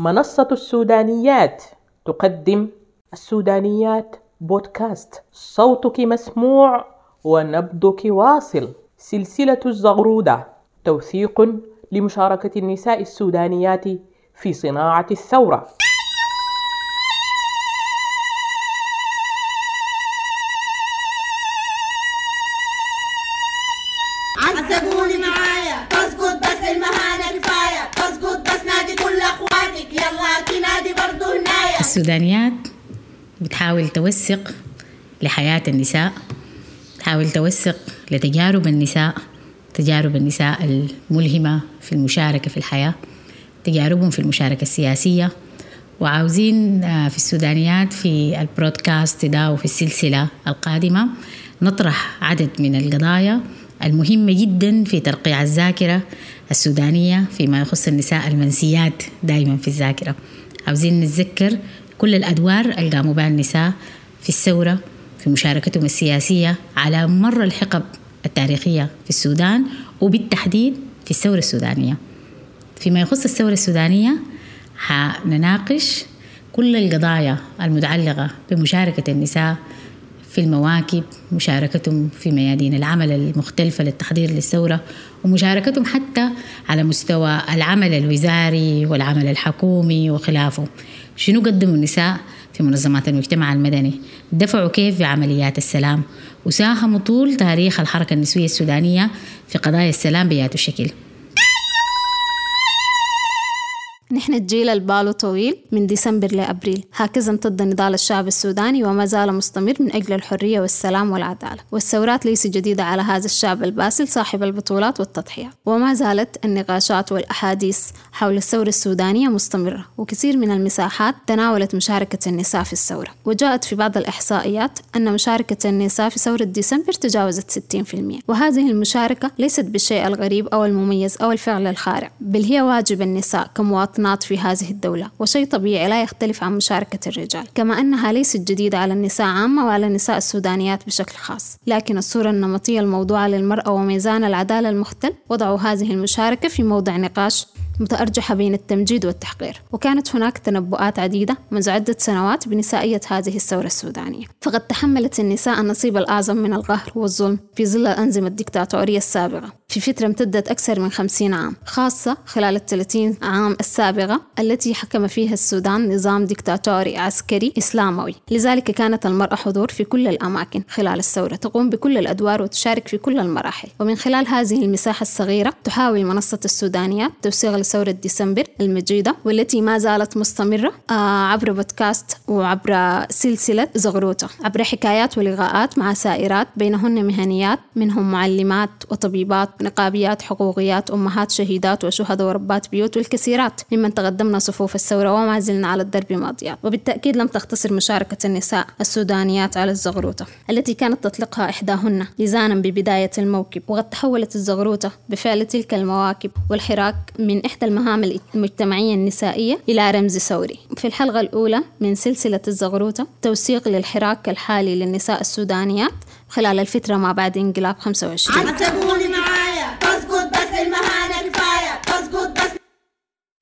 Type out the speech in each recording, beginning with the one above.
منصة السودانيات. تقدم السودانيات بودكاست. صوتك مسموع ونبضك واصل. سلسلة الزغرودة. توثيق لمشاركة النساء السودانيات في صناعة الثورة. السودانيات بتحاول توثق لحياة النساء تحاول توثق لتجارب النساء تجارب النساء الملهمة في المشاركة في الحياة تجاربهم في المشاركة السياسية. وعاوزين آه، في السودانيات في البرودكاست ده وفي السلسلة القادمة نطرح عدد من القضايا المهمة جدا في ترقيع الذاكرة السودانية فيما يخص النساء المنسيات دائما في الذاكرة. عاوزين نتذكر كل الأدوار اللي قاموا بها النساء في الثورة في مشاركتهم السياسية على مر الحقب التاريخية في السودان وبالتحديد في الثورة السودانية. فيما يخص الثورة السودانية حنناقش كل القضايا المتعلقة بمشاركة النساء في المواكب مشاركتهم في ميادين العمل المختلفة للتحضير للثورة ومشاركتهم حتى على مستوى العمل الوزاري والعمل الحكومي وخلافه. شنو قدموا النساء في منظمات المجتمع المدني؟ دفعوا كيف في عمليات السلام؟ وساهموا طول تاريخ الحركة النسوية السودانية في قضايا السلام بيات الشكل نحن الجيل الباله طويل من ديسمبر لأبريل. هكذا امتد نضال الشعب السوداني وما زال مستمر من أجل الحرية والسلام والعدالة. والثورات ليست جديدة على هذا الشعب الباسل صاحب البطولات والتضحيات وما زالت النقاشات والأحاديث حول الثورة السودانية مستمرة وكثير من المساحات تناولت مشاركة النساء في الثورة. وجاءت في بعض الإحصائيات أن مشاركة النساء في ثورة ديسمبر تجاوزت 60% وهذه المشاركة ليست بالشيء الغريب أو المميز أو الفعل الخارع بل هي واجب النساء كمواطنات في هذه الدولة وشيء طبيعي لا يختلف عن مشاركة الرجال. كما أنها ليست جديدة على النساء عامة وعلى النساء السودانيات بشكل خاص. لكن الصورة النمطية الموضوعة للمرأة وميزان العدالة المختل وضعوا هذه المشاركة في موضع نقاش متأرجحة بين التمجيد والتحقير. وكانت هناك تنبؤات عديدة منذ عدة سنوات بنسائية هذه الثورة السودانية. فقد تحملت النساء النصيب الأعظم من القهر والظلم في ظل الأنظمة الدكتاتورية السابقة. في فترة امتدت أكثر من خمسين عام خاصة خلال الثلاثين عام السابقة التي حكم فيها السودان نظام دكتاتوري عسكري إسلاموي. لذلك كانت المرأة حضور في كل الأماكن خلال الثورة تقوم بكل الأدوار وتشارك في كل المراحل. ومن خلال هذه المساحة الصغيرة تحاول منصة السودانيات توثيق لثورة ديسمبر المجيدة والتي ما زالت مستمرة آه، عبر بودكاست وعبر سلسلة زغروطة عبر حكايات ولقاءات مع سائرات بينهن مهنيات منهم معلمات وطبيبات نقابيات حقوقيات أمهات شهيدات وشهداء وربات بيوت والكثيرات ممن تقدمنا صفوف الثورة وما زلنا على الدرب ماضيات. وبالتأكيد لم تقتصر مشاركة النساء السودانيات على الزغروطة التي كانت تطلقها إحداهن لزانا ببداية الموكب وقد تحولت الزغروطة بفعل تلك المواكب والحراك من إحدى المهام المجتمعية النسائية إلى رمز ثوري. في الحلقة الأولى من سلسلة الزغروطة توثيق للحراك الحالي للنساء السودانيات خلال الفترة ما بعد انقلاب 25 عذبوني معايا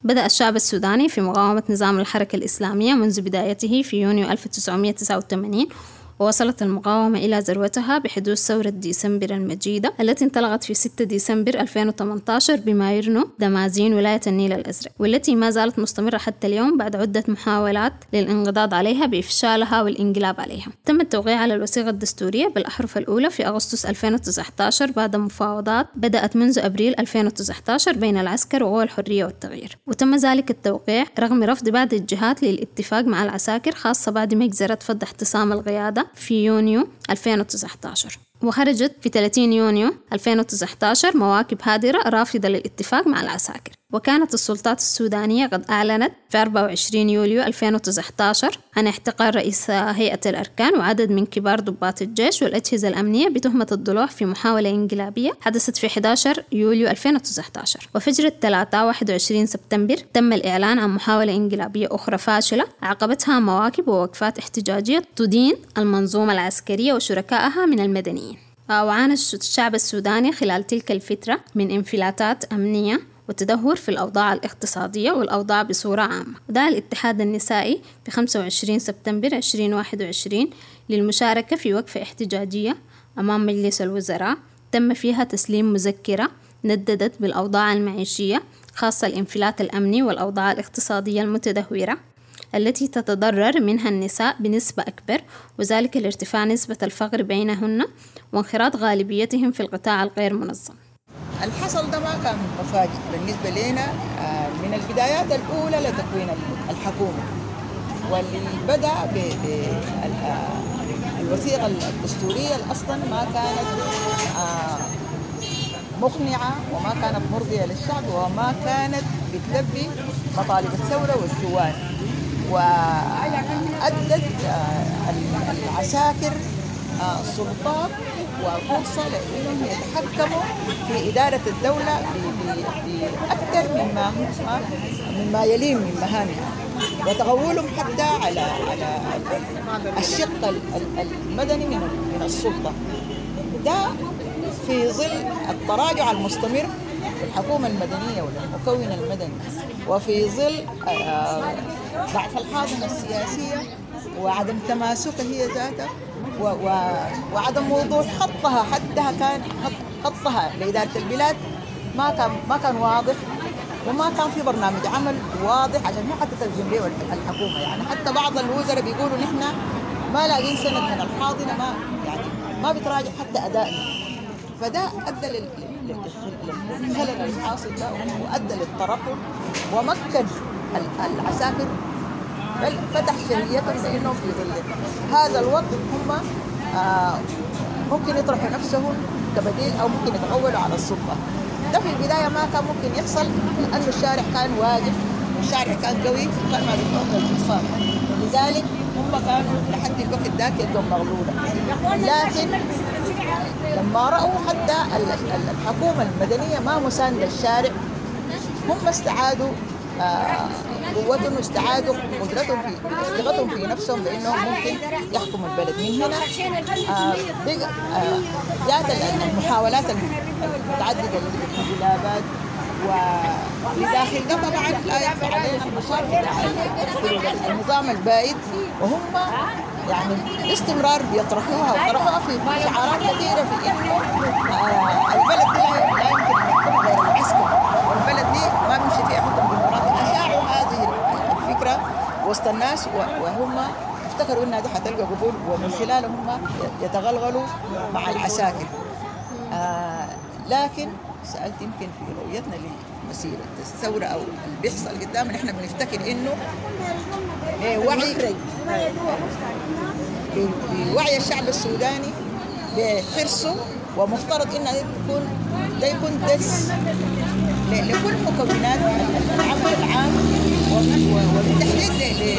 بدأ الشعب السوداني في مقاومة نظام الحركة الإسلامية منذ بدايته في يونيو 1989 ووصلت المقاومة إلى ذروتها بحدوث ثورة ديسمبر المجيدة التي انطلقت في 6 ديسمبر 2018 بمايرنو دمازين ولاية النيل الأزرق والتي ما زالت مستمرة حتى اليوم بعد عدة محاولات للانقضاض عليها بإفشالها والانقلاب عليها. تم التوقيع على الوثيقة الدستورية بالأحرف الأولى في أغسطس 2019 بعد مفاوضات بدأت منذ أبريل 2019 بين العسكر وقوى الحرية والتغيير. وتم ذلك التوقيع رغم رفض بعض الجهات للاتفاق مع العساكر خاصة بعد مجزرة فض احتسام القيادة في يونيو 2019 وخرجت في 30 يونيو 2019 مواكب هادرة رافضة للاتفاق مع العساكر. وكانت السلطات السودانية قد أعلنت في 24 يوليو 2019 عن احتقال رئيس هيئة الأركان وعدد من كبار ضباط الجيش والأجهزة الأمنية بتهمة الضلوع في محاولة انقلابية حدثت في 11 يوليو 2019 وفجر الثلاثاء 21 سبتمبر تم الإعلان عن محاولة انقلابية أخرى فاشلة عقبتها مواكب ووقفات احتجاجية تدين المنظومة العسكرية وشركائها من المدنيين. وعانى الشعب السوداني خلال تلك الفترة من انفلاتات أمنية وتدهور في الأوضاع الاقتصادية والأوضاع بصورة عامة. ودعا الاتحاد النسائي في 25 سبتمبر 2021 للمشاركة في وقفة احتجاجية أمام مجلس الوزراء. تم فيها تسليم مذكرة نددت بالأوضاع المعيشية خاصة الانفلات الأمني والأوضاع الاقتصادية المتدهورة التي تتضرر منها النساء بنسبة أكبر وذلك لارتفاع نسبة الفقر بينهن وانخراط غالبيتهم في القطاع الغير منظم. الحصل ده ما كان مفاجئ بالنسبة لنا آه، من البدايات الأولى لتكوين الحكومة واللي بدأ بالوثيقة الدستورية أصلا ما كانت آه، مقنعة وما كانت مرضية للشعب وما كانت بتلبي مطالب الثورة والثوان. وأدت آه، العساكر سلطات وفرصة لأنهم يتحكموا في إدارة الدولة بأكثر مما مما يليهم من مهامها. وتغولهم حتى على على الشق المدني من من السلطة. ده في ظل التراجع المستمر في الحكومة المدنية والمكون المدني وفي ظل آه، ضعف الحاضنة السياسية وعدم تماسكها هي ذاتها و و وعدم وضوح خطها حتى كان خطها. لإدارة البلاد ما كان ما كان واضح وما كان في برنامج عمل واضح عشان هي حتى به الحكومة. يعني حتى بعض الوزراء بيقولوا نحن ما لاقين سند من الحاضنه ما يعني ما بتراجع حتى أدائنا. فده أدى للخلل الحاصل ده وأدى للترقب ومكن العساكر بل فتح شهيتهم لانهم في ظل. هذا الوقت هم آه ممكن يطرحوا نفسهم كبديل أو ممكن يتحولوا على السلطه ده في البداية ما كان ممكن يحصل لأنه الشارع كان واقف والشارع كان قوي كان ما بيتوقع لذلك هم كانوا لحد الوقت ذاك يدهم مغلولة. لكن لما رأوا حتى الحكومة المدنية ما مساندة الشارع هم استعادوا قوتهم واستعادوا قدرتهم في ثقتهم في نفسهم بانهم ممكن يحكموا البلد من هنا. آه آه جاءت المحاولات المتعددة للانقلابات ولداخل ده طبعا لا يخفى علينا المشاكل النظام البائد وهم يعني باستمرار بيطرحوها وطرحوها في شعارات كثيرة في انه آه البلد لا يمكن ان يكون غير العسكر والبلد دي ما بيمشي فيها حكم ديمقراطي اشاعوا هذه الفكرة وسط الناس وهم افتكروا إنها دي حتلقى قبول ومن خلالها هم يتغلغلوا مع العساكر. آه لكن سألت يمكن في رؤيتنا لمسيرة الثورة أو اللي بيحصل قدامنا إحنا بنفتكر إنه وعي بوعي الشعب السوداني بحرصه ومفترض إنها تكون ده يكون درس لكل مكونات العمل العام وبالتحديد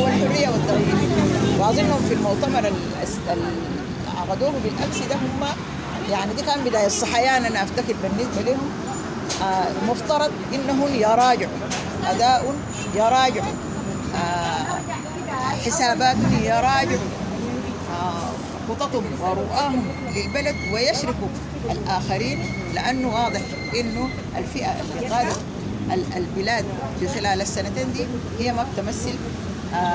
هو الحرية والتغيير واظنهم في المؤتمر اللي عقدوه بالأمس ده هم يعني دي كان بداية الصحيان أنا افتكر بالنسبة لهم آه مفترض إنهم يراجعوا أداء يراجعوا آه حساباتهم يراجعوا آه خططهم ورؤاهم للبلد ويشركوا الآخرين لأنه واضح إنه الفئة اللي قادت البلاد في خلال السنتين دي هي ما بتمثل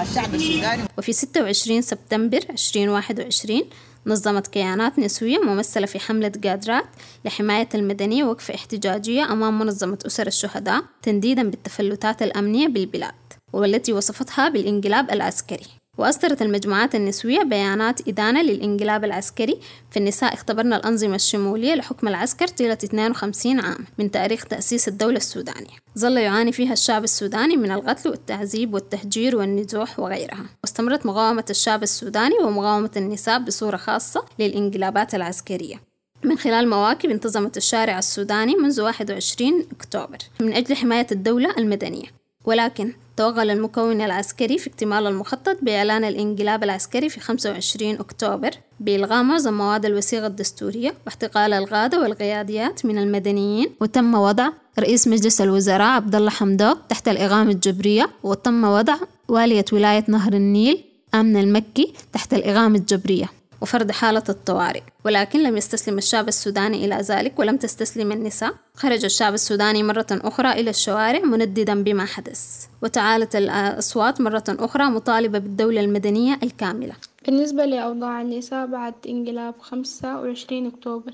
الشعب السوداني. وفي 26 سبتمبر 2021 نظمت كيانات نسوية ممثلة في حملة قادرات لحماية المدنية وقفة احتجاجية أمام منظمة أسر الشهداء تنديدا بالتفلتات الأمنية بالبلاد والتي وصفتها بالانقلاب العسكري. وأصدرت المجموعات النسوية بيانات إدانة للإنقلاب العسكري. في النساء اختبرنا الأنظمة الشمولية لحكم العسكر طيلة 52 عام من تاريخ تأسيس الدولة السودانية. ظل يعاني فيها الشعب السوداني من القتل والتعذيب والتهجير والنزوح وغيرها. واستمرت مقاومة الشعب السوداني ومقاومة النساء بصورة خاصة للإنقلابات العسكرية. من خلال مواكب انتظمت الشارع السوداني منذ 21 أكتوبر من أجل حماية الدولة المدنية. ولكن توغل المكون العسكري في اكتمال المخطط بإعلان الإنقلاب العسكري في 25 أكتوبر بإلغاء معظم مواد الوثيقة الدستورية واحتقال القادة والقياديات من المدنيين. وتم وضع رئيس مجلس الوزراء عبد الله حمدوك تحت الإقامة الجبرية وتم وضع والية ولاية نهر النيل آمنة المكي تحت الإقامة الجبرية. وفرض حالة الطوارئ. ولكن لم يستسلم الشعب السوداني إلى ذلك ولم تستسلم النساء. خرج الشعب السوداني مرة أخرى إلى الشوارع منددا بما حدث. وتعالت الأصوات مرة أخرى مطالبة بالدولة المدنية الكاملة. بالنسبة لأوضاع النساء بعد انقلاب خمسة وعشرين أكتوبر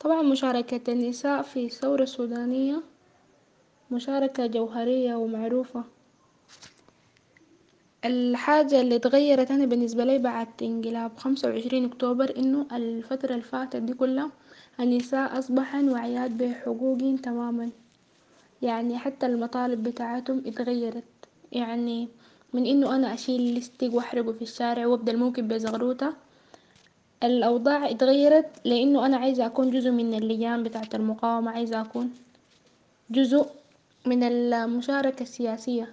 طبعا مشاركة النساء في الثورة السودانية مشاركة جوهرية ومعروفة. الحاجة اللي اتغيرت أنا بالنسبة لي بعد انقلاب خمسة وعشرين أكتوبر إنه الفترة اللي فاتت دي كلها النساء أصبحن واعيات بحقوقهن تماما. يعني حتى المطالب بتاعتهم اتغيرت. يعني من إنه أنا أشيل لستيك وأحرقه في الشارع وأبدأ الموكب بزغروطة الأوضاع اتغيرت لأنه أنا عايزة أكون جزء من اللجان بتاعة المقاومة عايزة أكون جزء من المشاركة السياسية.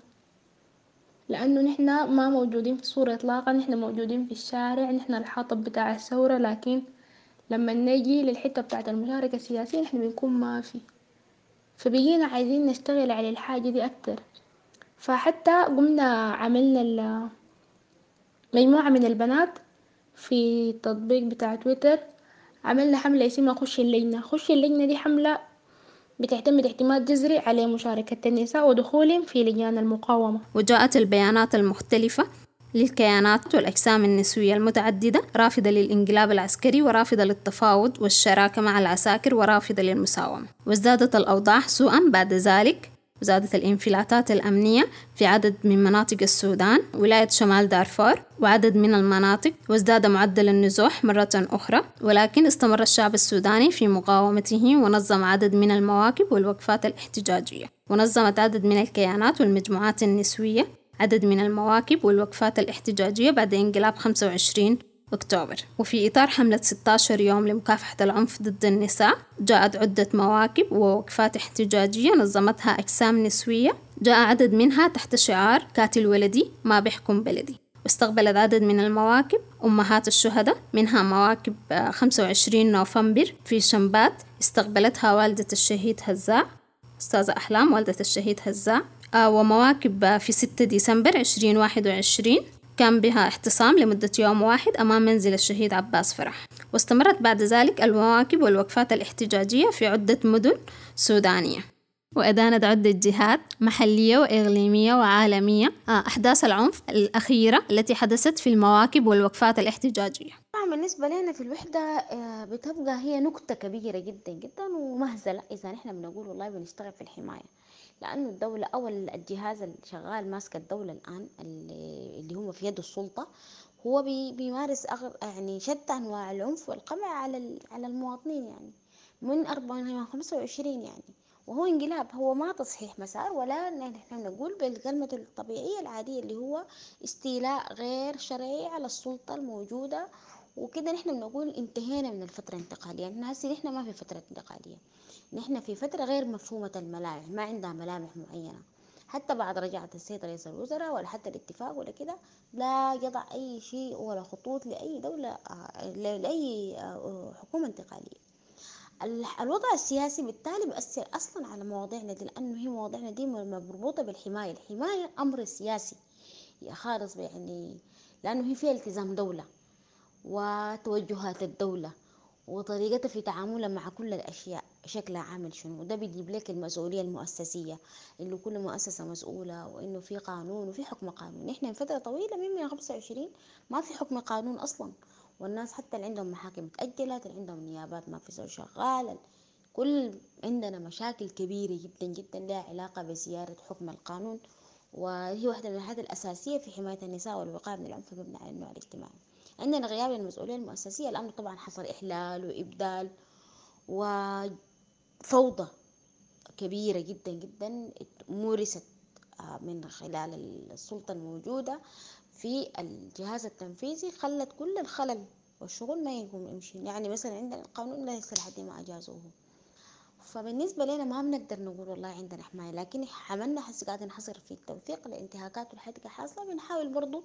لأنه نحنا ما موجودين في الصورة إطلاقا نحنا موجودين في الشارع نحنا الحاطب بتاع الثورة لكن لما نجي للحتة بتاعة المشاركة السياسية نحنا بنكون ما في. فبقينا عايزين نشتغل على الحاجة دي أكتر. فحتى قمنا عملنا مجموعة من البنات في التطبيق بتاع تويتر عملنا حملة اسمها خش اللجنة. خش اللجنة دي حملة بتعتمد اعتماد جذري على مشاركة النساء ودخولهم في لجان المقاومة. وجاءت البيانات المختلفة للكيانات والأجسام النسوية المتعددة رافضة للانقلاب العسكري ورافضة للتفاوض والشراكة مع العساكر ورافضة للمساومة. وازدادت الأوضاع سوءا بعد ذلك وزادت الانفلاتات الأمنية في عدد من مناطق السودان ولاية شمال دارفور وعدد من المناطق وازداد معدل النزوح مرة أخرى. ولكن استمر الشعب السوداني في مقاومته ونظم عدد من المواكب والوقفات الاحتجاجية. ونظمت عدد من الكيانات والمجموعات النسوية عدد من المواكب والوقفات الاحتجاجية بعد انقلاب 25 أكتوبر. وفي إطار حملة 16 يوم لمكافحة العنف ضد النساء جاءت عدة مواكب ووقفات احتجاجية نظمتها أجسام نسوية. جاء عدد منها تحت شعار كاتل ولدي ما بيحكم بلدي واستقبلت عدد من المواكب أمهات الشهداء منها مواكب 25 نوفمبر في شمبات استقبلتها والدة الشهيد هزاع أستاذة أحلام والدة الشهيد هزاع ومواكب في 6 ديسمبر 2021 كان بها احتصام لمدة يوم واحد أمام منزل الشهيد عباس فرح. واستمرت بعد ذلك المواكب والوقفات الاحتجاجية في عدة مدن سودانية. وأدانت عدة جهات محلية وإقليمية وعالمية أحداث العنف الأخيرة التي حدثت في المواكب والوقفات الاحتجاجية. طبعا بالنسبة لنا في الوحدة بتبقى هي نكتة كبيرة جدا جدا ومهزلة. إذا نحن بنقول والله بنشتغل في الحماية. لأنه الدولة أو الجهاز اللي شغال ماسك الدولة الآن اللي هو في يد السلطة هو بي بيمارس أغر يعني شتى أنواع العنف والقمع على على المواطنين يعني من أربعين خمسة وعشرين يعني. وهو انقلاب هو ما تصحيح مسار ولا نحن نقول بالكلمة الطبيعية العادية اللي هو استيلاء غير شرعي على السلطة الموجودة وكده نحن بنقول انتهينا من الفترة الانتقالية. يعني هسه نحن ما في فترة انتقالية. نحن في فترة غير مفهومة الملامح ما عندها ملامح معينة. حتى بعد رجعة السيد رئيس الوزراء ولا حتى الاتفاق ولا كده لا يضع أي شيء ولا خطوط لأي دولة لأي حكومة انتقالية. الوضع السياسي بالتالي بيأثر أصلا على مواضيعنا دي لأنه هي مواضيعنا دي مربوطة بالحماية. الحماية أمر سياسي خالص يعني لأنه هي فيها التزام دولة. وتوجهات الدولة وطريقتها في تعاملها مع كل الأشياء شكلها عامل شنو؟ وده بيجيب لك المسؤولية المؤسسية إنه كل مؤسسة مسؤولة وإنه في قانون وفي حكم قانون. من فترة طويلة من 125 ما في حكم قانون أصلا. والناس حتى اللي عندهم محاكم تأجلت اللي عندهم نيابات ما في زول شغال. كل عندنا مشاكل كبيرة جدا جدا لها علاقة بزيارة حكم القانون. وهي واحدة من الحاجات الأساسية في حماية النساء والوقاية من العنف المبني على النوع الاجتماعي عندنا غياب المسؤولية المؤسسية الأمر طبعا حصل إحلال وإبدال وفوضى كبيرة جدا جدا مورست من خلال السلطة الموجودة في الجهاز التنفيذي خلت كل الخلل والشغل ما يقوم يمشي. يعني مثلا عندنا القانون لا يصل حد ما أجازوه. فبالنسبة لنا ما بنقدر نقول والله عندنا حماية لكن عملنا حس قاعد نحصر في التوثيق الانتهاكات والحدقة حاصلة بنحاول برضو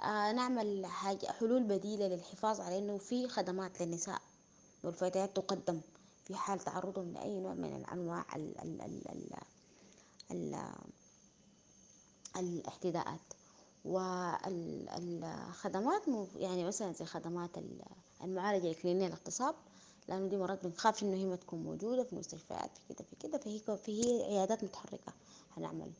آه نعمل حاجة حلول بديلة للحفاظ على إنه في خدمات للنساء والفتيات تقدم في حال تعرضهم لأي نوع من الأنواع ال ال ال ال ال الاحتداءات. والخدمات يعني مثلا زي خدمات المعالجة الكلينية الاغتصاب لأنه دي مرات بنخاف إنه هي ما تكون موجودة في المستشفيات في كده في كده فهي فهي عيادات متحركة هنعمل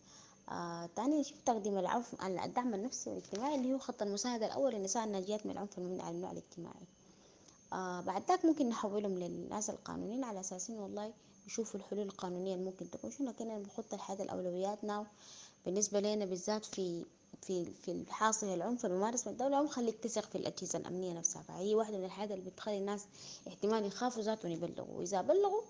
آه تاني شيء تقديم العفو الدعم النفسي والاجتماعي اللي هو خط المساعدة الأول للنساء الناجيات من العنف على النوع الاجتماعي. آه بعد ذاك ممكن نحولهم للناس القانونيين على أساس إنه والله يشوفوا الحلول القانونية اللي ممكن تكون. شنو لكن بنحط الحاجة الأولويات ناو بالنسبة لنا بالذات في في في الحاصل العنف الممارس من الدولة ومخليك تثق في الأجهزة الأمنية نفسها. فهي واحدة من الحاجات اللي بتخلي الناس احتمال يخافوا ذاتهم يبلغوا. وإذا بلغوا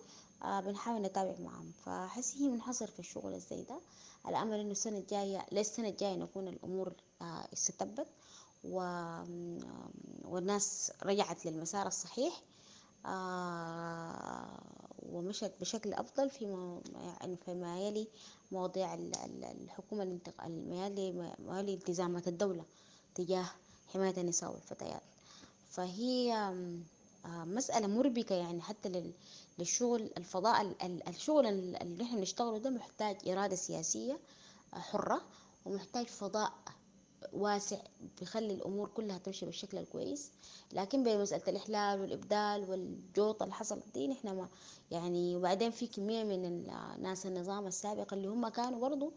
آه بنحاول نتابع معهم فحس هي منحصر في الشغل الزي ده. على أمل إنه السنة الجاية للسنة الجاية نكون الأمور آه استتبت و... والناس رجعت للمسار الصحيح. آه ومشت بشكل أفضل في يعني فيما يلي مواضيع الحكومة الانتقال ما يلي التزامات الدولة تجاه حماية النساء والفتيات. فهي مسألة مربكة يعني حتى للشغل الفضاء الشغل اللي إحنا بنشتغله ده محتاج إرادة سياسية حرة ومحتاج فضاء واسع بيخلي الأمور كلها تمشي بالشكل الكويس. لكن بمسألة الإحلال والإبدال والجوط اللي حصل دي نحن ما يعني وبعدين في كمية من ناس النظام السابق اللي هم كانوا برضو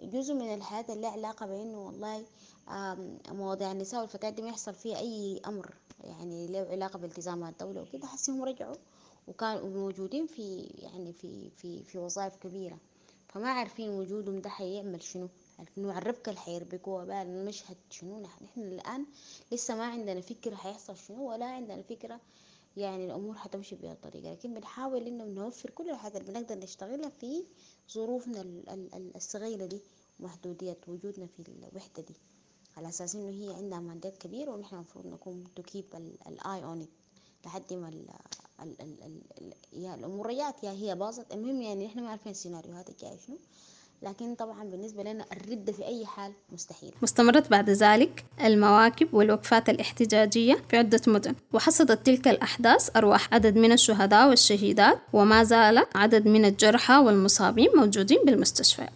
جزء من الحياة اللي علاقة بأنه والله مواضيع النساء والفتيات دي ما يحصل فيها أي أمر يعني له علاقة بالتزامات الدولة وكده. حسهم رجعوا وكانوا موجودين في يعني في في في وظائف كبيرة. فما عارفين وجودهم ده حيعمل شنو. نوع الربكة اللي حيربكوها بقى المشهد شنو نحن؟ الآن لسه ما عندنا فكرة حيحصل شنو ولا عندنا فكرة يعني الأمور حتمشي بهذه الطريقة لكن بنحاول إنه نوفر كل الحاجات اللي بنقدر نشتغلها في ظروفنا الصغيرة دي ومحدودية وجودنا في الوحدة دي. على أساس إنه هي عندها mandate كبير ونحن المفروض نكون to keep ال eye on لحد ما ال ال ال ال يا الأمور رجعت يا هي باظت. المهم يعني نحن ما عارفين السيناريوهات الجاية شنو. لكن طبعا بالنسبة لنا الردة في أي حال مستحيل. استمرت بعد ذلك المواكب والوقفات الاحتجاجية في عدة مدن وحصدت تلك الأحداث أرواح عدد من الشهداء والشهيدات وما زال عدد من الجرحى والمصابين موجودين بالمستشفيات